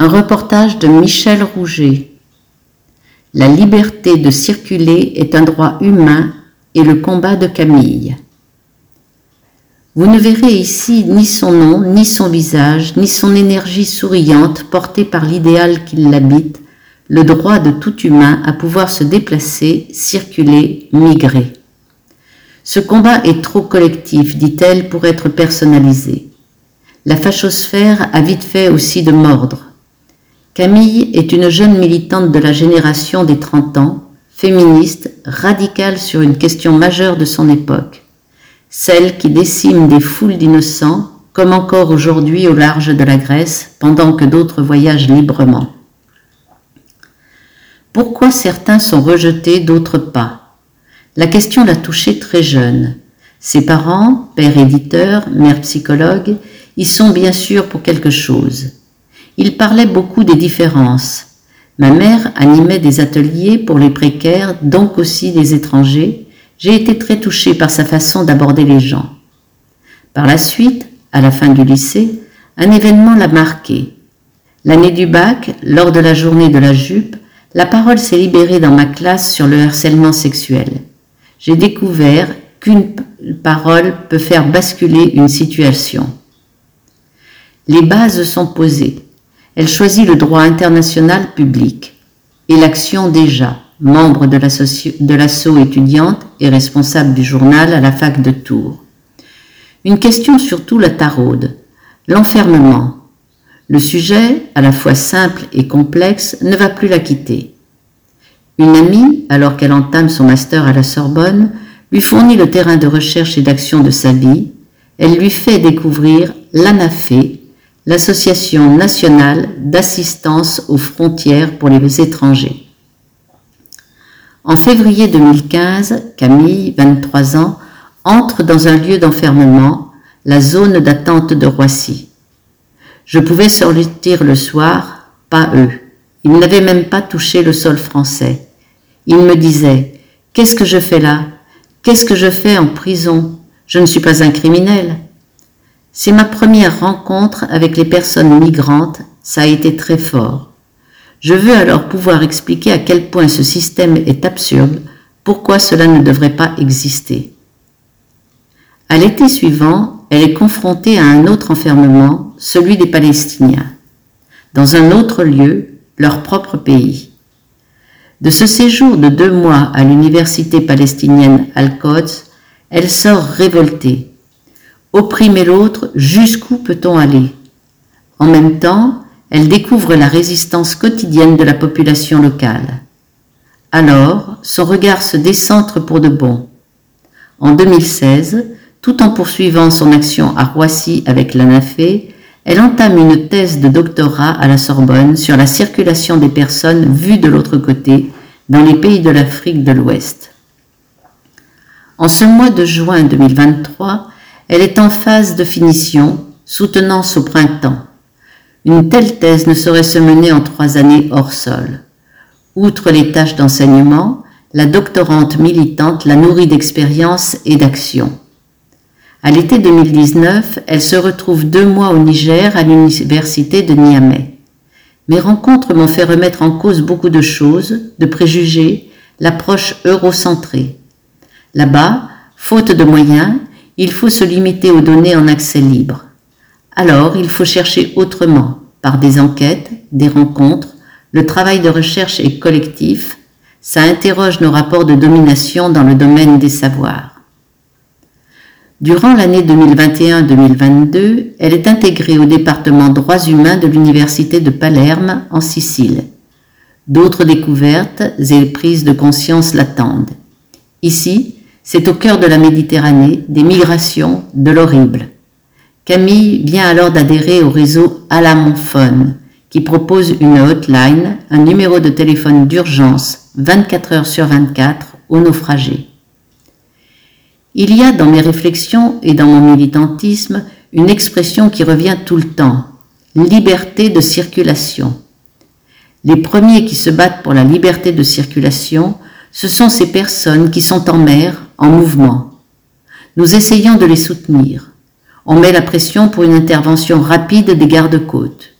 Un reportage de Michel Rouget. La liberté de circuler est un droit humain et le combat de Camille. Vous ne verrez ici ni son nom, ni son visage, ni son énergie souriante portée par l'idéal qui l'habite, le droit de tout humain à pouvoir se déplacer, circuler, migrer. Ce combat est trop collectif, dit-elle, pour être personnalisé. La fachosphère a vite fait aussi de mordre. Camille est une jeune militante de la génération des 30 ans, féministe, radicale sur une question majeure de son époque celle qui décime des foules d'innocents, comme encore aujourd'hui au large de la Grèce, pendant que d'autres voyagent librement. Pourquoi certains sont rejetés, d'autres pas? La question l'a touché très jeune. Ses parents, père éditeur, mère psychologue, y sont bien sûr pour quelque chose. Ils parlaient beaucoup des différences. Ma mère animait des ateliers pour les précaires, donc aussi des étrangers, j'ai été très touchée par sa façon d'aborder les gens. Par la suite, à la fin du lycée, un événement l'a marqué. L'année du bac, lors de la journée de la jupe, la parole s'est libérée dans ma classe sur le harcèlement sexuel. J'ai découvert qu'une parole peut faire basculer une situation. Les bases sont posées. Elle choisit le droit international public et l'action déjà membre de l'assaut étudiante et responsable du journal à la fac de Tours. Une question surtout la taraude, l'enfermement. Le sujet, à la fois simple et complexe, ne va plus la quitter. Une amie, alors qu'elle entame son master à la Sorbonne, lui fournit le terrain de recherche et d'action de sa vie. Elle lui fait découvrir l'ANAFE, l'Association nationale d'assistance aux frontières pour les étrangers. En février 2015, Camille, 23 ans, entre dans un lieu d'enfermement, la zone d'attente de Roissy. Je pouvais sortir le soir, pas eux. Ils n'avaient même pas touché le sol français. Ils me disaient, qu'est-ce que je fais là? Qu'est-ce que je fais en prison? Je ne suis pas un criminel. C'est ma première rencontre avec les personnes migrantes, ça a été très fort. Je veux alors pouvoir expliquer à quel point ce système est absurde, pourquoi cela ne devrait pas exister. À l'été suivant, elle est confrontée à un autre enfermement, celui des Palestiniens, dans un autre lieu, leur propre pays. De ce séjour de deux mois à l'université palestinienne Al-Quds, elle sort révoltée. Opprimer l'autre, jusqu'où peut-on aller? En même temps, elle découvre la résistance quotidienne de la population locale. Alors, son regard se décentre pour de bon. En 2016, tout en poursuivant son action à Roissy avec l'ANAFE, elle entame une thèse de doctorat à la Sorbonne sur la circulation des personnes vues de l'autre côté dans les pays de l'Afrique de l'Ouest. En ce mois de juin 2023, elle est en phase de finition, soutenance au printemps. Une telle thèse ne saurait se mener en trois années hors sol. Outre les tâches d'enseignement, la doctorante militante la nourrit d'expérience et d'action. À l'été 2019, elle se retrouve deux mois au Niger à l'université de Niamey. Mes rencontres m'ont fait remettre en cause beaucoup de choses, de préjugés, l'approche eurocentrée. Là-bas, faute de moyens, il faut se limiter aux données en accès libre. Alors, il faut chercher autrement, par des enquêtes, des rencontres, le travail de recherche est collectif, ça interroge nos rapports de domination dans le domaine des savoirs. Durant l'année 2021-2022, elle est intégrée au département droits humains de l'Université de Palerme en Sicile. D'autres découvertes et prises de conscience l'attendent. Ici, c'est au cœur de la Méditerranée, des migrations, de l'horrible. Camille vient alors d'adhérer au réseau Alamonphone, qui propose une hotline, un numéro de téléphone d'urgence 24 heures sur 24 aux naufragés. Il y a dans mes réflexions et dans mon militantisme une expression qui revient tout le temps, liberté de circulation. Les premiers qui se battent pour la liberté de circulation, ce sont ces personnes qui sont en mer, en mouvement. Nous essayons de les soutenir. On met la pression pour une intervention rapide des gardes-côtes.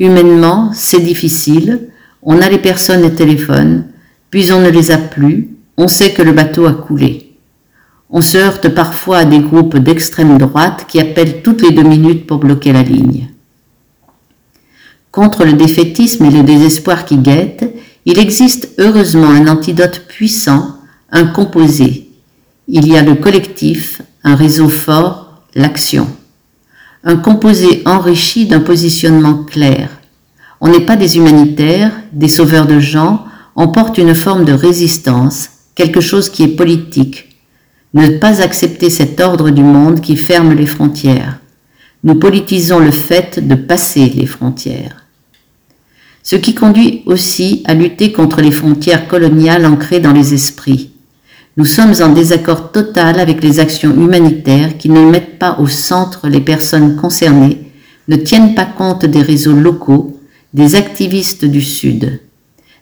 Humainement, c'est difficile, on a les personnes et téléphones, puis on ne les a plus, on sait que le bateau a coulé. On se heurte parfois à des groupes d'extrême droite qui appellent toutes les deux minutes pour bloquer la ligne. Contre le défaitisme et le désespoir qui guettent, il existe heureusement un antidote puissant, un composé. Il y a le collectif, un réseau fort, l'action. Un composé enrichi d'un positionnement clair. On n'est pas des humanitaires, des sauveurs de gens, on porte une forme de résistance, quelque chose qui est politique. Ne pas accepter cet ordre du monde qui ferme les frontières. Nous politisons le fait de passer les frontières. Ce qui conduit aussi à lutter contre les frontières coloniales ancrées dans les esprits. Nous sommes en désaccord total avec les actions humanitaires qui ne mettent pas au centre les personnes concernées, ne tiennent pas compte des réseaux locaux, des activistes du Sud.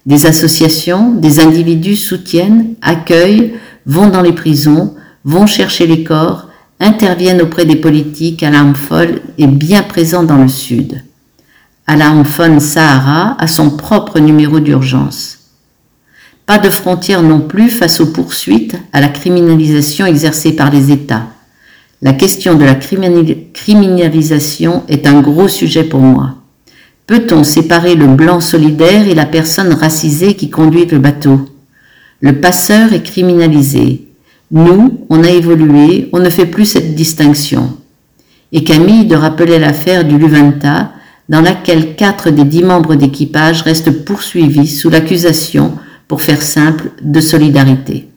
Des associations, des individus soutiennent, accueillent, vont dans les prisons, vont chercher les corps, interviennent auprès des politiques à l'arme folle et bien présents dans le Sud. Alarme Fon Sahara a son propre numéro d'urgence. Pas de frontières non plus face aux poursuites à la criminalisation exercée par les États. La question de la criminalisation est un gros sujet pour moi. Peut-on séparer le blanc solidaire et la personne racisée qui conduit le bateau? Le passeur est criminalisé. Nous, on a évolué, on ne fait plus cette distinction. Et Camille de rappeler l'affaire du Luventa, dans laquelle quatre des dix membres d'équipage restent poursuivis sous l'accusation pour faire simple, de solidarité.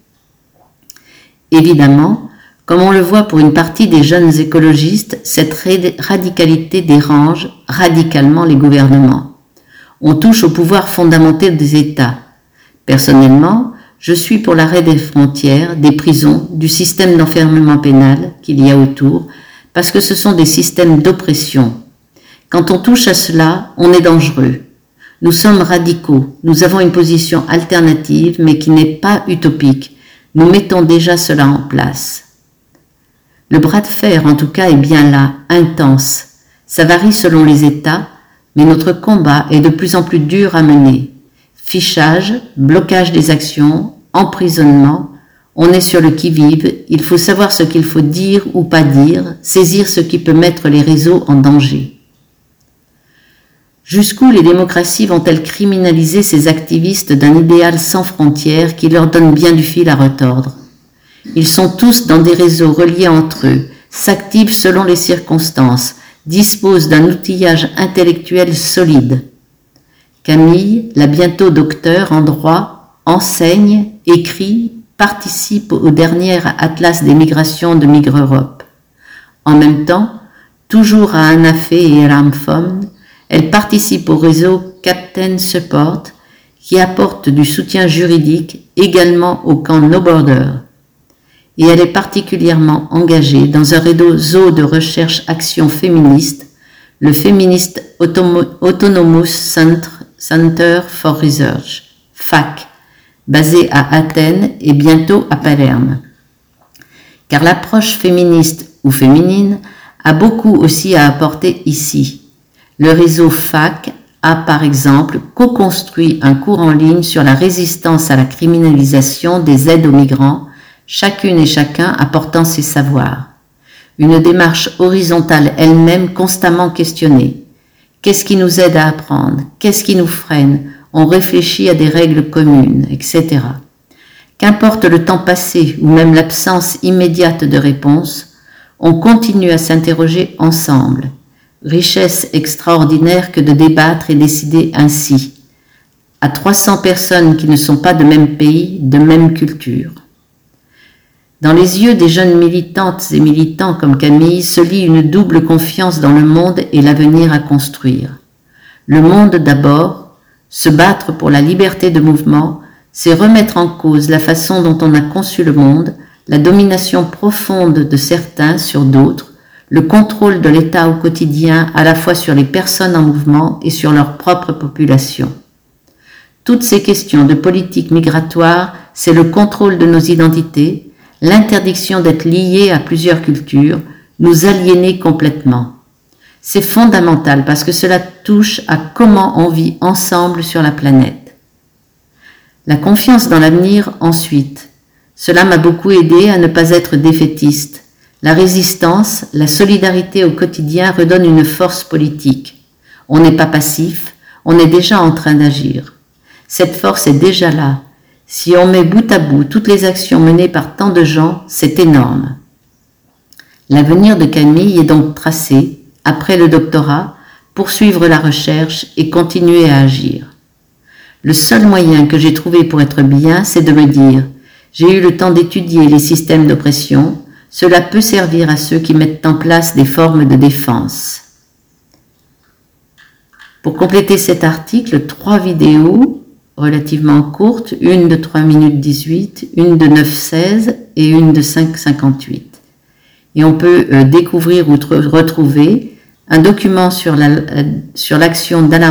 Évidemment, comme on le voit pour une partie des jeunes écologistes, cette radicalité dérange radicalement les gouvernements. On touche au pouvoir fondamental des États. Personnellement, je suis pour l'arrêt des frontières, des prisons, du système d'enfermement pénal qu'il y a autour, parce que ce sont des systèmes d'oppression. Quand on touche à cela, on est dangereux. Nous sommes radicaux, nous avons une position alternative mais qui n'est pas utopique. Nous mettons déjà cela en place. Le bras de fer en tout cas est bien là, intense. Ça varie selon les États, mais notre combat est de plus en plus dur à mener. Fichage, blocage des actions, emprisonnement, on est sur le qui-vive, il faut savoir ce qu'il faut dire ou pas dire, saisir ce qui peut mettre les réseaux en danger. Jusqu'où les démocraties vont-elles criminaliser ces activistes d'un idéal sans frontières qui leur donne bien du fil à retordre? Ils sont tous dans des réseaux reliés entre eux, s'activent selon les circonstances, disposent d'un outillage intellectuel solide. Camille, la bientôt docteur en droit, enseigne, écrit, participe au dernier atlas des migrations de Migre Europe. En même temps, toujours à Anafé et Ramfom, elle participe au réseau Captain Support qui apporte du soutien juridique également au camp No Border. Et elle est particulièrement engagée dans un réseau de recherche action féministe, le Feminist Autonomous Center for Research, FAC, basé à Athènes et bientôt à Palerme. Car l'approche féministe ou féminine a beaucoup aussi à apporter ici, le réseau FAC a par exemple co-construit un cours en ligne sur la résistance à la criminalisation des aides aux migrants, chacune et chacun apportant ses savoirs. Une démarche horizontale elle-même constamment questionnée. Qu'est-ce qui nous aide à apprendre? Qu'est-ce qui nous freine? On réfléchit à des règles communes, etc. Qu'importe le temps passé ou même l'absence immédiate de réponse, on continue à s'interroger ensemble Richesse extraordinaire que de débattre et décider ainsi, à 300 personnes qui ne sont pas de même pays, de même culture. Dans les yeux des jeunes militantes et militants comme Camille se lit une double confiance dans le monde et l'avenir à construire. Le monde d'abord, se battre pour la liberté de mouvement, c'est remettre en cause la façon dont on a conçu le monde, la domination profonde de certains sur d'autres, le contrôle de l'État au quotidien à la fois sur les personnes en mouvement et sur leur propre population. Toutes ces questions de politique migratoire, c'est le contrôle de nos identités, l'interdiction d'être liés à plusieurs cultures, nous aliéner complètement. C'est fondamental parce que cela touche à comment on vit ensemble sur la planète. La confiance dans l'avenir ensuite. Cela m'a beaucoup aidé à ne pas être défaitiste. La résistance, la solidarité au quotidien redonne une force politique. On n'est pas passif, on est déjà en train d'agir. Cette force est déjà là. Si on met bout à bout toutes les actions menées par tant de gens, c'est énorme. L'avenir de Camille est donc tracé, après le doctorat, poursuivre la recherche et continuer à agir. Le seul moyen que j'ai trouvé pour être bien, c'est de me dire, j'ai eu le temps d'étudier les systèmes d'oppression, cela peut servir à ceux qui mettent en place des formes de défense. Pour compléter cet article, trois vidéos relativement courtes, une de 3 minutes 18, une de 9,16 et une de 5,58. Et on peut euh, découvrir ou retrouver un document sur l'action la,